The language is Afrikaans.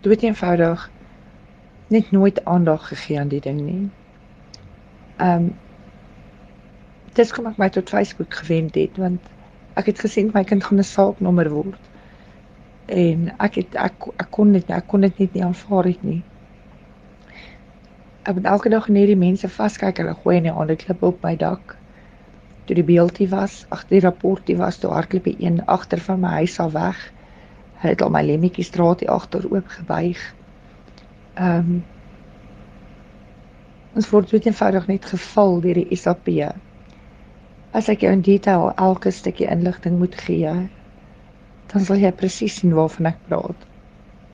dood eenvoudig net nooit aandag gegee aan die ding nie. Ehm um, dis kom ek my tot Facebook gewend het want ek het gesien my kind gaan 'n saaknommer word. En ek het ek ek kon dit ek kon dit net nie aanvaar het nie. Ek het elke dag net die mense vaskyk hulle gooi in die ander klip op my dak. Toe die beeldie was, ag die rapportie was toe hardloop die een agter van my huis al weg. Hy het al my lemmetjie straat hier agter oop gebuig. Ehm um, ons word net eenvoudig net geval deur die SAP. As ek jou in detail elke stukkie inligting moet gee, dan sal jy presies sien waarvan ek praat.